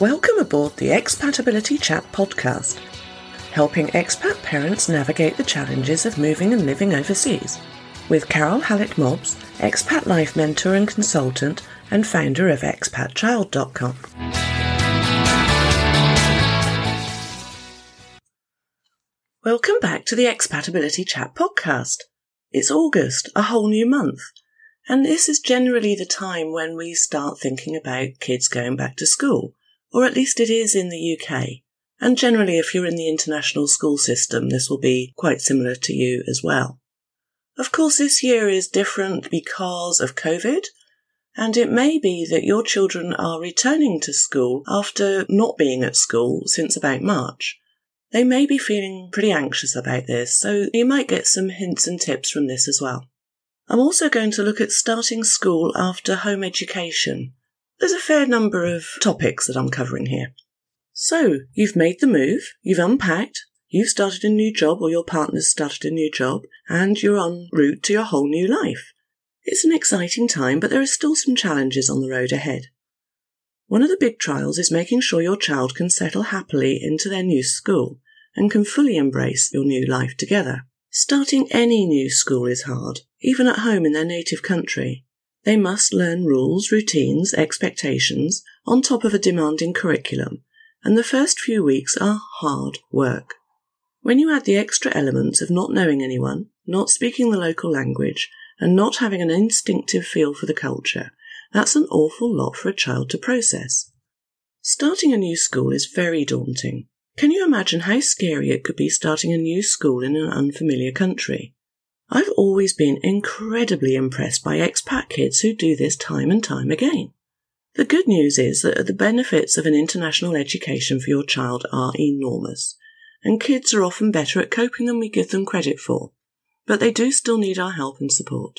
Welcome aboard the Expatability Chat podcast, helping expat parents navigate the challenges of moving and living overseas. With Carole Hallett Mobbs, expat life mentor and consultant, and founder of expatchild.com. Welcome back to the Expatability Chat podcast. It's August, a whole new month, and this is generally the time when we start thinking about kids going back to school or at least it is in the UK. And generally, if you're in the international school system, this will be quite similar to you as well. Of course, this year is different because of COVID, and it may be that your children are returning to school after not being at school since about March. They may be feeling pretty anxious about this, so you might get some hints and tips from this as well. I'm also going to look at starting school after home education there's a fair number of topics that I'm covering here. So, you've made the move, you've unpacked, you've started a new job or your partner's started a new job, and you're en route to your whole new life. It's an exciting time, but there are still some challenges on the road ahead. One of the big trials is making sure your child can settle happily into their new school and can fully embrace your new life together. Starting any new school is hard, even at home in their native country. They must learn rules, routines, expectations, on top of a demanding curriculum, and the first few weeks are hard work. When you add the extra elements of not knowing anyone, not speaking the local language, and not having an instinctive feel for the culture, that's an awful lot for a child to process. Starting a new school is very daunting. Can you imagine how scary it could be starting a new school in an unfamiliar country? I've always been incredibly impressed by expat kids who do this time and time again. The good news is that the benefits of an international education for your child are enormous, and kids are often better at coping than we give them credit for, but they do still need our help and support.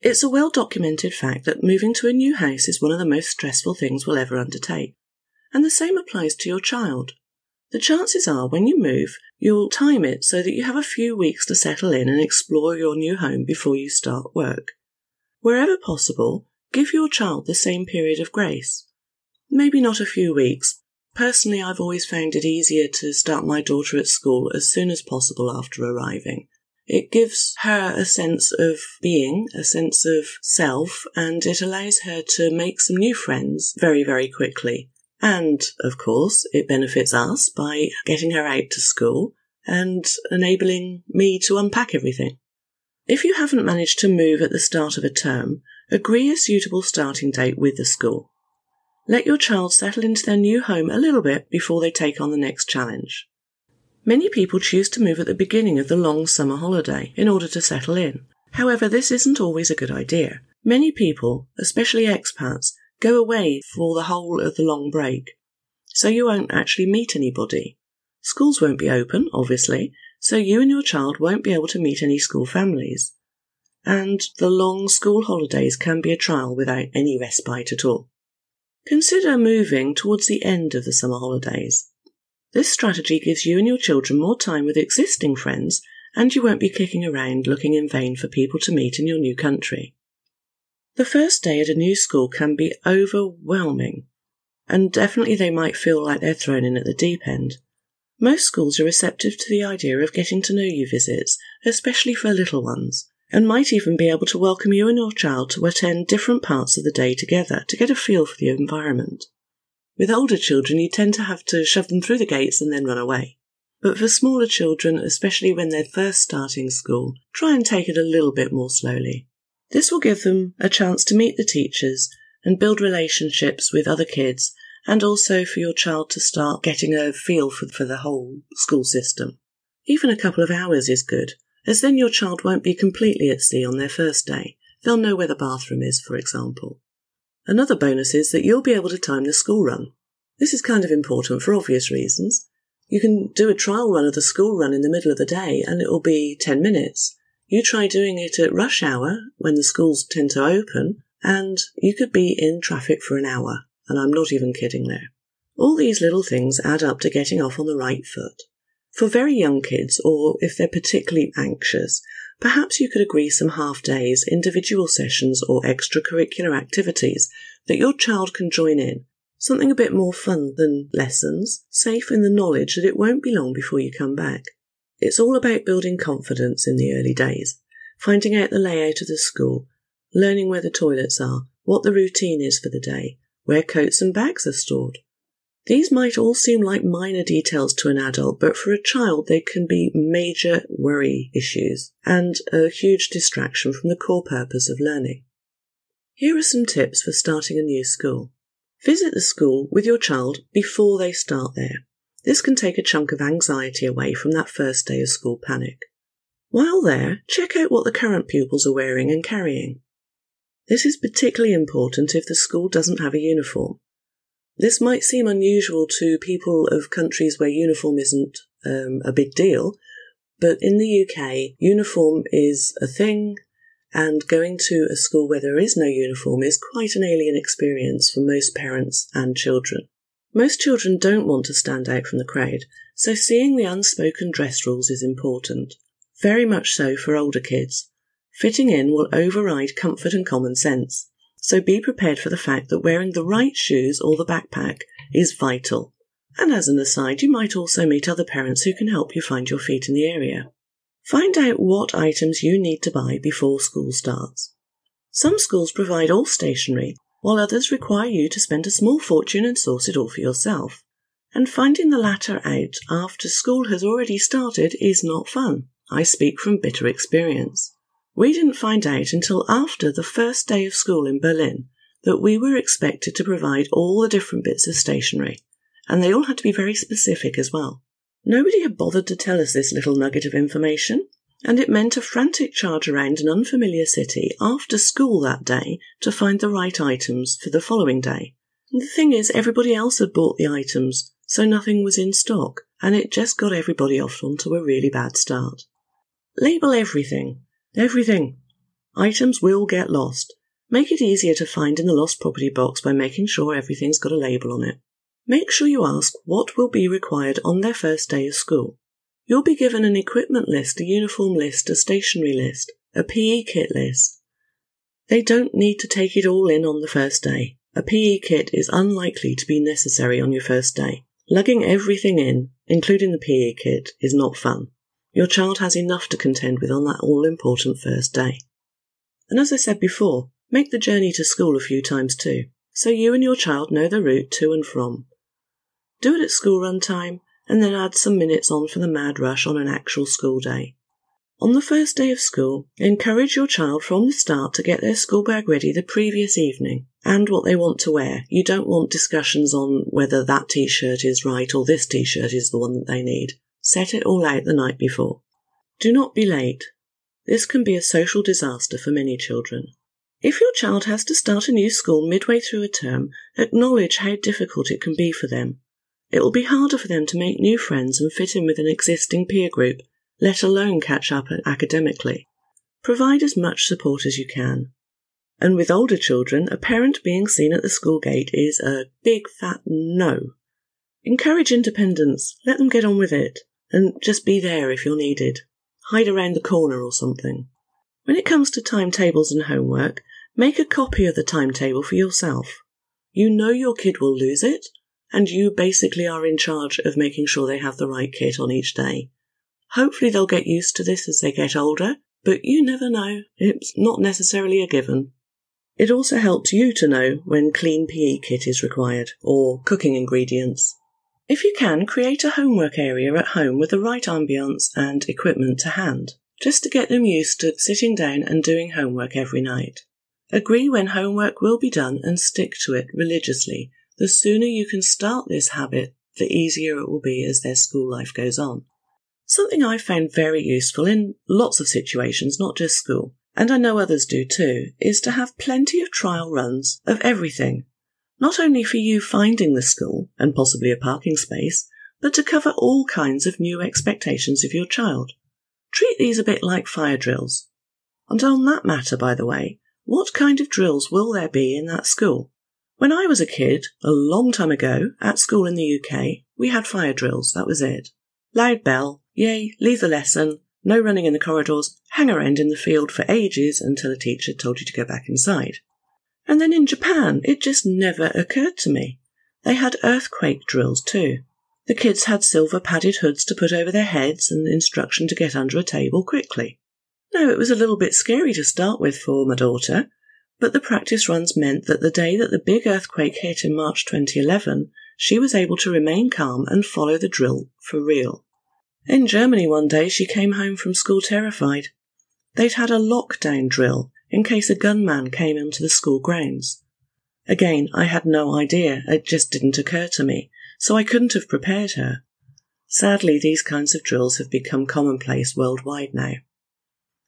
It's a well documented fact that moving to a new house is one of the most stressful things we'll ever undertake, and the same applies to your child. The chances are when you move, you'll time it so that you have a few weeks to settle in and explore your new home before you start work. Wherever possible, give your child the same period of grace. Maybe not a few weeks. Personally, I've always found it easier to start my daughter at school as soon as possible after arriving. It gives her a sense of being, a sense of self, and it allows her to make some new friends very, very quickly. And, of course, it benefits us by getting her out to school and enabling me to unpack everything. If you haven't managed to move at the start of a term, agree a suitable starting date with the school. Let your child settle into their new home a little bit before they take on the next challenge. Many people choose to move at the beginning of the long summer holiday in order to settle in. However, this isn't always a good idea. Many people, especially expats, go away for the whole of the long break. So you won't actually meet anybody. Schools won't be open, obviously, so you and your child won't be able to meet any school families. And the long school holidays can be a trial without any respite at all. Consider moving towards the end of the summer holidays. This strategy gives you and your children more time with existing friends, and you won't be kicking around looking in vain for people to meet in your new country. The first day at a new school can be overwhelming, and definitely they might feel like they're thrown in at the deep end. Most schools are receptive to the idea of getting to know you visits, especially for little ones, and might even be able to welcome you and your child to attend different parts of the day together to get a feel for the environment. With older children, you tend to have to shove them through the gates and then run away. But for smaller children, especially when they're first starting school, try and take it a little bit more slowly. This will give them a chance to meet the teachers and build relationships with other kids, and also for your child to start getting a feel for, for the whole school system. Even a couple of hours is good, as then your child won't be completely at sea on their first day. They'll know where the bathroom is, for example. Another bonus is that you'll be able to time the school run. This is kind of important for obvious reasons. You can do a trial run of the school run in the middle of the day and it will be 10 minutes. You try doing it at rush hour when the schools tend to open, and you could be in traffic for an hour, and I'm not even kidding there. All these little things add up to getting off on the right foot. For very young kids, or if they're particularly anxious, perhaps you could agree some half days, individual sessions, or extracurricular activities that your child can join in, Something a bit more fun than lessons, safe in the knowledge that it won't be long before you come back. It's all about building confidence in the early days, finding out the layout of the school, learning where the toilets are, what the routine is for the day, where coats and bags are stored. These might all seem like minor details to an adult, but for a child they can be major worry issues and a huge distraction from the core purpose of learning. Here are some tips for starting a new school. Visit the school with your child before they start there. This can take a chunk of anxiety away from that first day of school panic. While there, check out what the current pupils are wearing and carrying. This is particularly important if the school doesn't have a uniform. This might seem unusual to people of countries where uniform isn't um, a big deal, but in the UK, uniform is a thing, and going to a school where there is no uniform is quite an alien experience for most parents and children. Most children don't want to stand out from the crowd, so seeing the unspoken dress rules is important. Very much so for older kids, Fitting in will override comfort and common sense. So be prepared for the fact that wearing the right shoes or the backpack is vital. And as an aside, you might also meet other parents who can help you find your feet in the area. Find out what items you need to buy before school starts. Some schools provide all stationery, while others require you to spend a small fortune and source it all for yourself. And finding the latter out after school has already started is not fun. I speak from bitter experience. We didn't find out until after the first day of school in Berlin that we were expected to provide all the different bits of stationery, and they all had to be very specific as well. Nobody had bothered to tell us this little nugget of information, and it meant a frantic charge around an unfamiliar city after school that day to find the right items for the following day. And the thing is, everybody else had bought the items, so nothing was in stock, and it just got everybody off onto a really bad start. Label everything, Everything. Items will get lost. Make it easier to find in the lost property box by making sure everything's got a label on it. Make sure you ask what will be required on their first day of school. You'll be given an equipment list, a uniform list, a stationery list, a PE kit list. They don't need to take it all in on the first day. A PE kit is unlikely to be necessary on your first day. Lugging everything in, including the PE kit, is not fun. Your child has enough to contend with on that all important first day. And as I said before, make the journey to school a few times too, so you and your child know the route to and from. Do it at school run time, and then add some minutes on for the mad rush on an actual school day. On the first day of school, encourage your child from the start to get their school bag ready the previous evening and what they want to wear. You don't want discussions on whether that t shirt is right or this t shirt is the one that they need. Set it all out the night before. Do not be late. This can be a social disaster for many children. If your child has to start a new school midway through a term, acknowledge how difficult it can be for them. It will be harder for them to make new friends and fit in with an existing peer group, let alone catch up academically. Provide as much support as you can. And with older children, a parent being seen at the school gate is a big fat no. Encourage independence, let them get on with it and just be there if you're needed. Hide around the corner or something. When it comes to timetables and homework, make a copy of the timetable for yourself. You know your kid will lose it, and you basically are in charge of making sure they have the right kit on each day. Hopefully, they'll get used to this as they get older, but you never know. It's not necessarily a given. It also helps you to know when clean PE kit is required, or cooking ingredients. If you can, create a homework area at home with the right ambience and equipment to hand, just to get them used to sitting down and doing homework every night. Agree when homework will be done and stick to it religiously. The sooner you can start this habit, the easier it will be as their school life goes on. Something I found very useful in lots of situations, not just school, and I know others do too, is to have plenty of trial runs of everything not only for you finding the school and possibly a parking space, but to cover all kinds of new expectations of your child. Treat these a bit like fire drills. And on that matter, by the way, what kind of drills will there be in that school? When I was a kid, a long time ago, at school in the UK, we had fire drills, that was it. Loud bell, yay, leave the lesson, no running in the corridors, hang around in the field for ages until a teacher told you to go back inside. And then in Japan, it just never occurred to me. They had earthquake drills too. The kids had silver padded hoods to put over their heads and instruction to get under a table quickly. Now, it was a little bit scary to start with for my daughter, but the practice runs meant that the day that the big earthquake hit in March 2011, she was able to remain calm and follow the drill for real. In Germany one day, she came home from school terrified. They'd had a lockdown drill in case a gunman came into the school grounds. Again, I had no idea, it just didn't occur to me, so I couldn't have prepared her. Sadly, these kinds of drills have become commonplace worldwide now.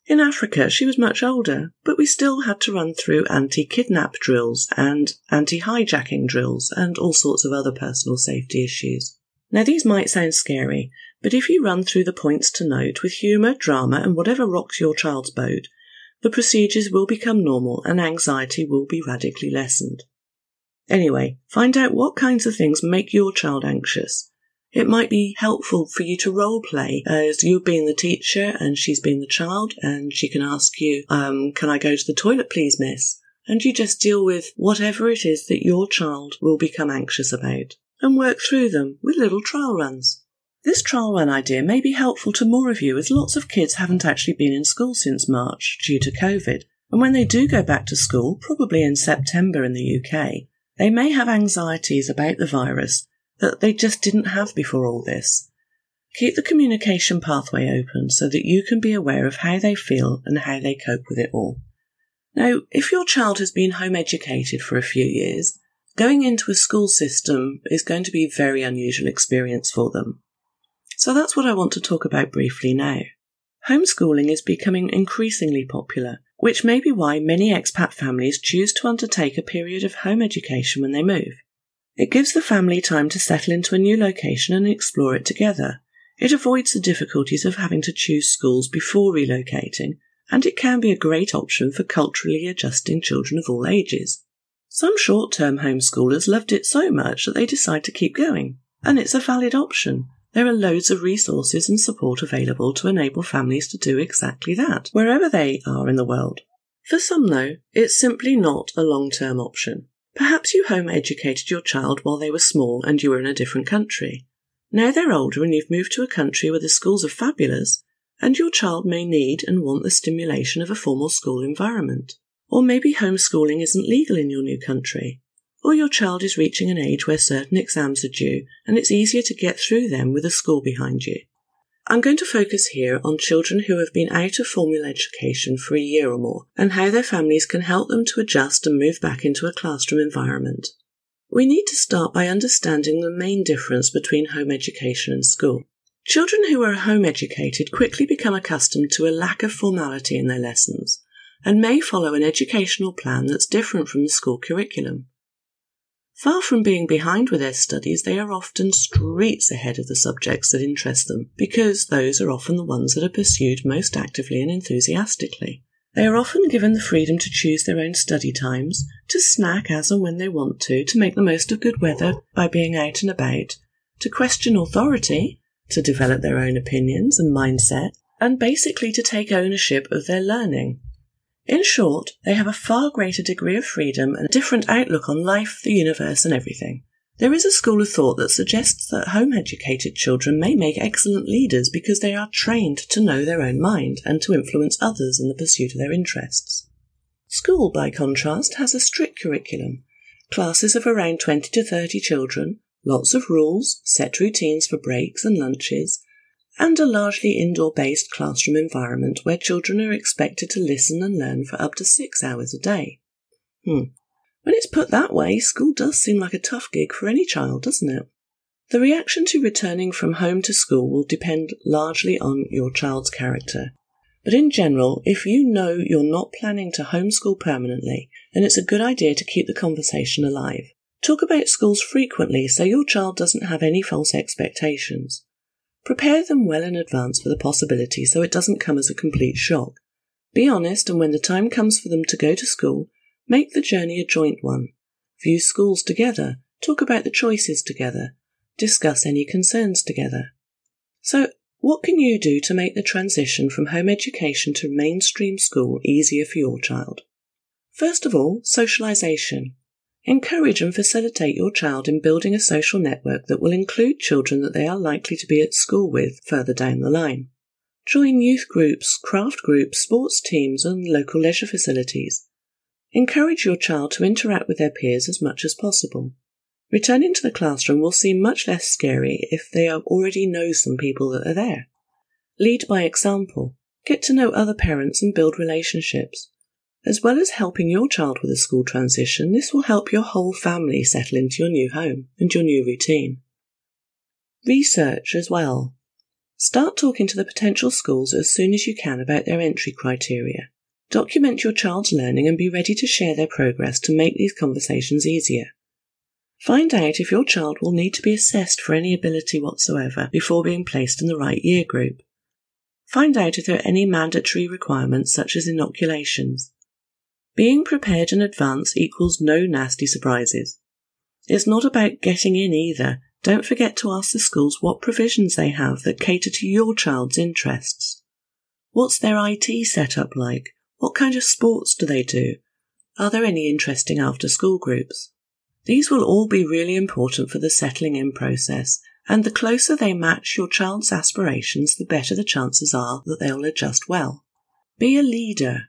In Africa, she was much older, but we still had to run through anti kidnap drills and anti hijacking drills and all sorts of other personal safety issues. Now, these might sound scary, but if you run through the points to note with humour, drama, and whatever rocks your child's boat, the procedures will become normal and anxiety will be radically lessened. Anyway, find out what kinds of things make your child anxious. It might be helpful for you to role play as you being the teacher and she's being the child, and she can ask you, um, Can I go to the toilet, please, miss? And you just deal with whatever it is that your child will become anxious about and work through them with little trial runs. This trial run idea may be helpful to more of you as lots of kids haven't actually been in school since March due to COVID. And when they do go back to school, probably in September in the UK, they may have anxieties about the virus that they just didn't have before all this. Keep the communication pathway open so that you can be aware of how they feel and how they cope with it all. Now, if your child has been home educated for a few years, going into a school system is going to be a very unusual experience for them. So that's what I want to talk about briefly now. Homeschooling is becoming increasingly popular, which may be why many expat families choose to undertake a period of home education when they move. It gives the family time to settle into a new location and explore it together. It avoids the difficulties of having to choose schools before relocating, and it can be a great option for culturally adjusting children of all ages. Some short term homeschoolers loved it so much that they decide to keep going, and it's a valid option there are loads of resources and support available to enable families to do exactly that, wherever they are in the world. For some, though, it's simply not a long term option. Perhaps you home educated your child while they were small and you were in a different country. Now they're older and you've moved to a country where the schools are fabulous, and your child may need and want the stimulation of a formal school environment. Or maybe homeschooling isn't legal in your new country, or your child is reaching an age where certain exams are due and it's easier to get through them with a school behind you. I'm going to focus here on children who have been out of formal education for a year or more and how their families can help them to adjust and move back into a classroom environment. We need to start by understanding the main difference between home education and school. Children who are home educated quickly become accustomed to a lack of formality in their lessons and may follow an educational plan that's different from the school curriculum. Far from being behind with their studies, they are often streets ahead of the subjects that interest them, because those are often the ones that are pursued most actively and enthusiastically. They are often given the freedom to choose their own study times, to snack as and when they want to, to make the most of good weather by being out and about, to question authority, to develop their own opinions and mindset, and basically to take ownership of their learning. In short, they have a far greater degree of freedom and a different outlook on life, the universe, and everything. There is a school of thought that suggests that home educated children may make excellent leaders because they are trained to know their own mind and to influence others in the pursuit of their interests. School, by contrast, has a strict curriculum, classes of around 20 to 30 children, lots of rules, set routines for breaks and lunches, and a largely indoor based classroom environment where children are expected to listen and learn for up to six hours a day. Hmm. When it's put that way, school does seem like a tough gig for any child, doesn't it? The reaction to returning from home to school will depend largely on your child's character. But in general, if you know you're not planning to homeschool permanently, then it's a good idea to keep the conversation alive. Talk about schools frequently so your child doesn't have any false expectations. Prepare them well in advance for the possibility so it doesn't come as a complete shock. Be honest, and when the time comes for them to go to school, make the journey a joint one. View schools together, talk about the choices together, discuss any concerns together. So, what can you do to make the transition from home education to mainstream school easier for your child? First of all, socialisation. Encourage and facilitate your child in building a social network that will include children that they are likely to be at school with further down the line. Join youth groups, craft groups, sports teams, and local leisure facilities. Encourage your child to interact with their peers as much as possible. Returning to the classroom will seem much less scary if they already know some people that are there. Lead by example. Get to know other parents and build relationships. As well as helping your child with a school transition, this will help your whole family settle into your new home and your new routine. Research as well. Start talking to the potential schools as soon as you can about their entry criteria. Document your child's learning and be ready to share their progress to make these conversations easier. Find out if your child will need to be assessed for any ability whatsoever before being placed in the right year group. Find out if there are any mandatory requirements such as inoculations. Being prepared in advance equals no nasty surprises. It's not about getting in either. Don't forget to ask the schools what provisions they have that cater to your child's interests. What's their IT setup like? What kind of sports do they do? Are there any interesting after school groups? These will all be really important for the settling in process, and the closer they match your child's aspirations, the better the chances are that they'll adjust well. Be a leader.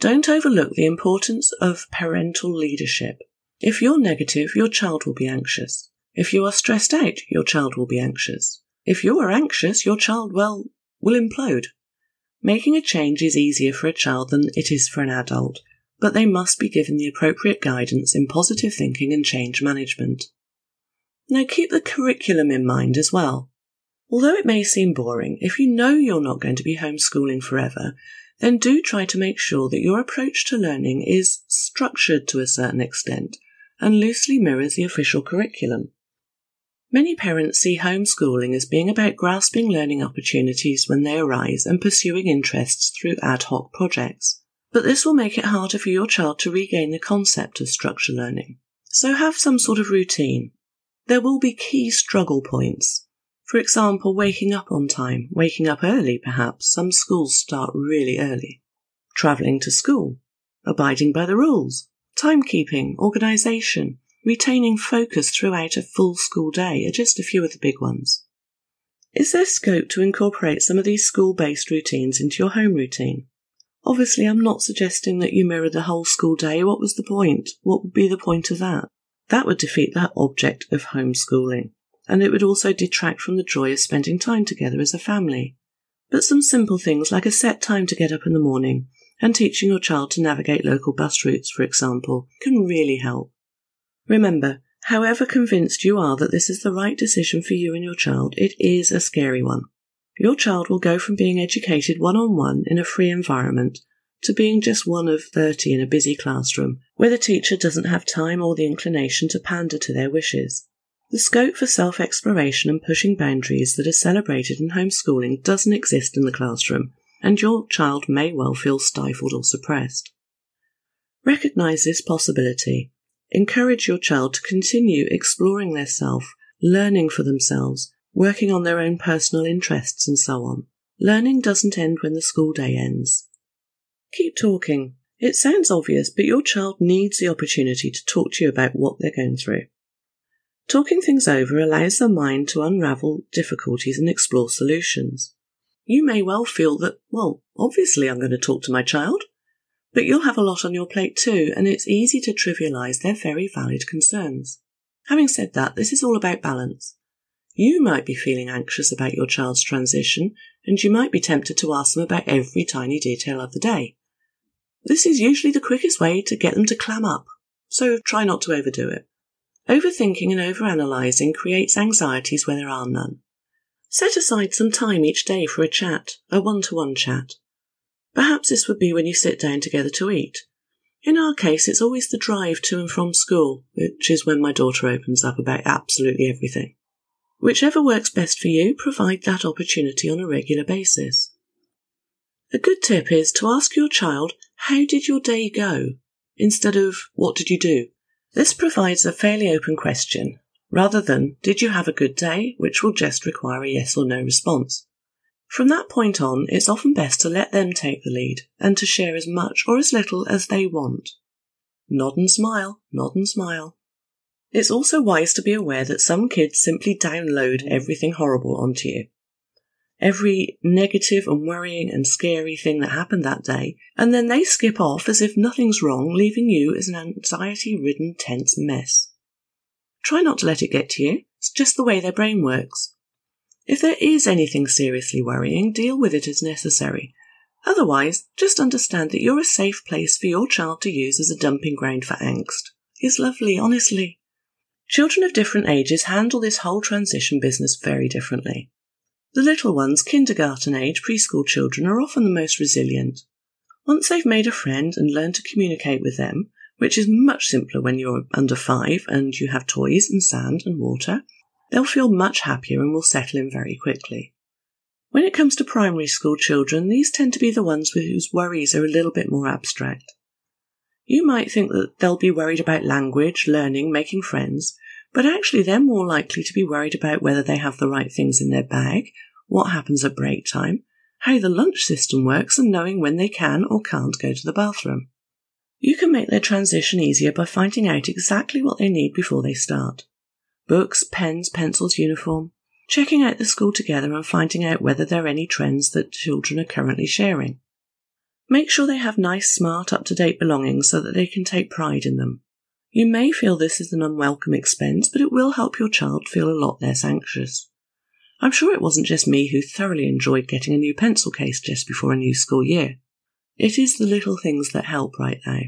Don't overlook the importance of parental leadership. If you're negative, your child will be anxious. If you are stressed out, your child will be anxious. If you are anxious, your child, well, will implode. Making a change is easier for a child than it is for an adult, but they must be given the appropriate guidance in positive thinking and change management. Now keep the curriculum in mind as well. Although it may seem boring, if you know you're not going to be homeschooling forever, then do try to make sure that your approach to learning is structured to a certain extent and loosely mirrors the official curriculum. Many parents see homeschooling as being about grasping learning opportunities when they arise and pursuing interests through ad hoc projects. But this will make it harder for your child to regain the concept of structure learning. So have some sort of routine. There will be key struggle points, for example, waking up on time, waking up early perhaps, some schools start really early. Travelling to school, abiding by the rules, timekeeping, organisation, retaining focus throughout a full school day are just a few of the big ones. Is there scope to incorporate some of these school based routines into your home routine? Obviously, I'm not suggesting that you mirror the whole school day. What was the point? What would be the point of that? That would defeat the object of homeschooling and it would also detract from the joy of spending time together as a family. But some simple things like a set time to get up in the morning and teaching your child to navigate local bus routes, for example, can really help. Remember, however convinced you are that this is the right decision for you and your child, it is a scary one. Your child will go from being educated one on one in a free environment to being just one of 30 in a busy classroom where the teacher doesn't have time or the inclination to pander to their wishes. The scope for self exploration and pushing boundaries that is celebrated in homeschooling doesn't exist in the classroom, and your child may well feel stifled or suppressed. Recognize this possibility. Encourage your child to continue exploring their self, learning for themselves, working on their own personal interests, and so on. Learning doesn't end when the school day ends. Keep talking. It sounds obvious, but your child needs the opportunity to talk to you about what they're going through. Talking things over allows the mind to unravel difficulties and explore solutions. You may well feel that, well, obviously I'm going to talk to my child, but you'll have a lot on your plate too, and it's easy to trivialize their very valid concerns. Having said that, this is all about balance. You might be feeling anxious about your child's transition, and you might be tempted to ask them about every tiny detail of the day. This is usually the quickest way to get them to clam up, so try not to overdo it. Overthinking and overanalyzing creates anxieties where there are none. Set aside some time each day for a chat, a one to one chat. Perhaps this would be when you sit down together to eat. In our case, it's always the drive to and from school, which is when my daughter opens up about absolutely everything. Whichever works best for you, provide that opportunity on a regular basis. A good tip is to ask your child, How did your day go? instead of, What did you do? This provides a fairly open question, rather than, Did you have a good day? which will just require a yes or no response. From that point on, it's often best to let them take the lead and to share as much or as little as they want. Nod and smile, nod and smile. It's also wise to be aware that some kids simply download everything horrible onto you. Every negative and worrying and scary thing that happened that day, and then they skip off as if nothing's wrong, leaving you as an anxiety ridden, tense mess. Try not to let it get to you. It's just the way their brain works. If there is anything seriously worrying, deal with it as necessary. Otherwise, just understand that you're a safe place for your child to use as a dumping ground for angst. It's lovely, honestly. Children of different ages handle this whole transition business very differently. The little ones, kindergarten age, preschool children, are often the most resilient. Once they've made a friend and learned to communicate with them, which is much simpler when you're under five and you have toys and sand and water, they'll feel much happier and will settle in very quickly. When it comes to primary school children, these tend to be the ones whose worries are a little bit more abstract. You might think that they'll be worried about language, learning, making friends, but actually they're more likely to be worried about whether they have the right things in their bag, what happens at break time, how the lunch system works, and knowing when they can or can't go to the bathroom. You can make their transition easier by finding out exactly what they need before they start books, pens, pencils, uniform, checking out the school together and finding out whether there are any trends that children are currently sharing. Make sure they have nice, smart, up to date belongings so that they can take pride in them. You may feel this is an unwelcome expense, but it will help your child feel a lot less anxious. I'm sure it wasn't just me who thoroughly enjoyed getting a new pencil case just before a new school year. It is the little things that help right now.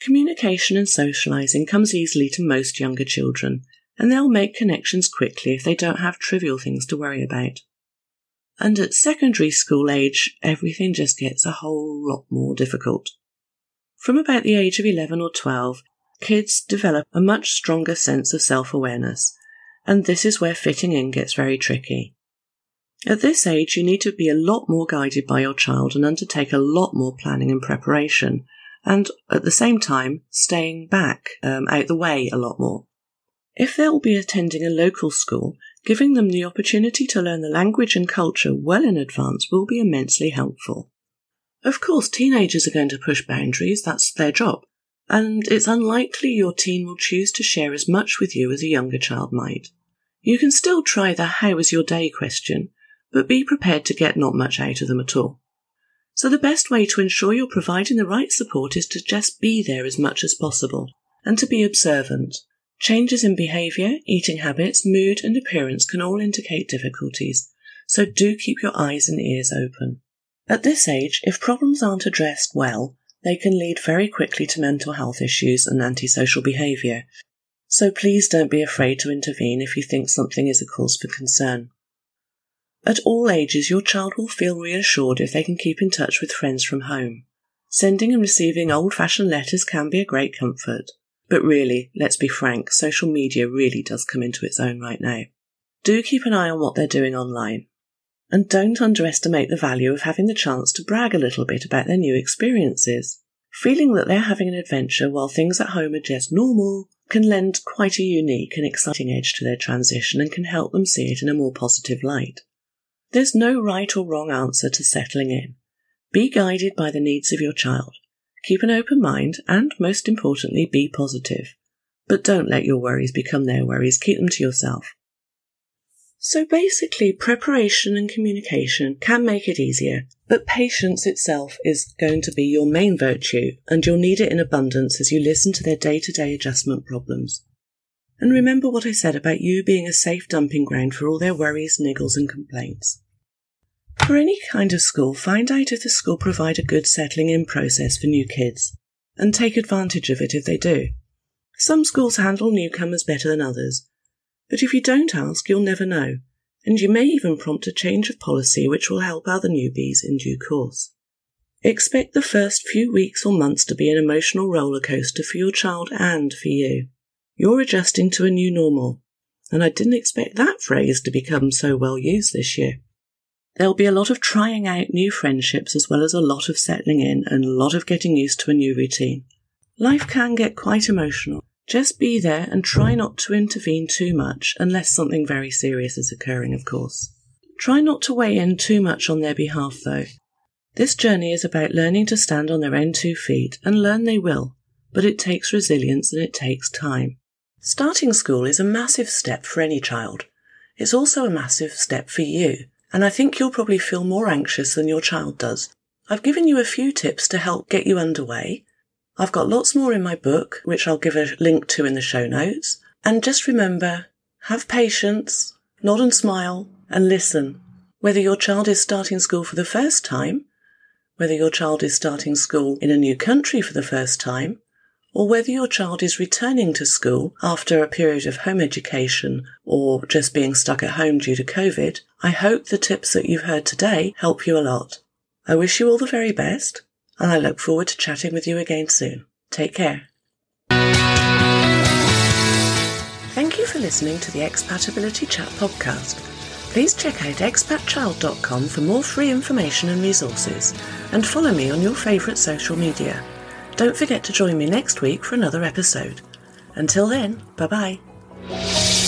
Communication and socializing comes easily to most younger children, and they'll make connections quickly if they don't have trivial things to worry about. And at secondary school age, everything just gets a whole lot more difficult. From about the age of 11 or 12, kids develop a much stronger sense of self awareness, and this is where fitting in gets very tricky. At this age, you need to be a lot more guided by your child and undertake a lot more planning and preparation, and at the same time, staying back, um, out the way a lot more. If they'll be attending a local school, giving them the opportunity to learn the language and culture well in advance will be immensely helpful. Of course, teenagers are going to push boundaries, that's their job, and it's unlikely your teen will choose to share as much with you as a younger child might. You can still try the how was your day question, but be prepared to get not much out of them at all. So the best way to ensure you're providing the right support is to just be there as much as possible and to be observant Changes in behaviour, eating habits, mood, and appearance can all indicate difficulties, so do keep your eyes and ears open. At this age, if problems aren't addressed well, they can lead very quickly to mental health issues and antisocial behaviour, so please don't be afraid to intervene if you think something is a cause for concern. At all ages, your child will feel reassured if they can keep in touch with friends from home. Sending and receiving old fashioned letters can be a great comfort. But really, let's be frank, social media really does come into its own right now. Do keep an eye on what they're doing online. And don't underestimate the value of having the chance to brag a little bit about their new experiences. Feeling that they're having an adventure while things at home are just normal can lend quite a unique and exciting edge to their transition and can help them see it in a more positive light. There's no right or wrong answer to settling in. Be guided by the needs of your child. Keep an open mind and, most importantly, be positive. But don't let your worries become their worries, keep them to yourself. So basically, preparation and communication can make it easier, but patience itself is going to be your main virtue, and you'll need it in abundance as you listen to their day to day adjustment problems. And remember what I said about you being a safe dumping ground for all their worries, niggles, and complaints. For any kind of school, find out if the school provide a good settling in process for new kids, and take advantage of it if they do. Some schools handle newcomers better than others, but if you don't ask, you'll never know, and you may even prompt a change of policy which will help other newbies in due course. Expect the first few weeks or months to be an emotional roller coaster for your child and for you. You're adjusting to a new normal, and I didn't expect that phrase to become so well used this year. There'll be a lot of trying out new friendships as well as a lot of settling in and a lot of getting used to a new routine. Life can get quite emotional. Just be there and try not to intervene too much unless something very serious is occurring, of course. Try not to weigh in too much on their behalf, though. This journey is about learning to stand on their own two feet and learn they will, but it takes resilience and it takes time. Starting school is a massive step for any child. It's also a massive step for you, and I think you'll probably feel more anxious than your child does. I've given you a few tips to help get you underway. I've got lots more in my book, which I'll give a link to in the show notes. And just remember, have patience, nod and smile, and listen. Whether your child is starting school for the first time, whether your child is starting school in a new country for the first time, or whether your child is returning to school after a period of home education or just being stuck at home due to COVID, I hope the tips that you've heard today help you a lot. I wish you all the very best, and I look forward to chatting with you again soon. Take care. Thank you for listening to the Expatability Chat podcast. Please check out expatchild.com for more free information and resources, and follow me on your favourite social media. Don't forget to join me next week for another episode. Until then, bye bye.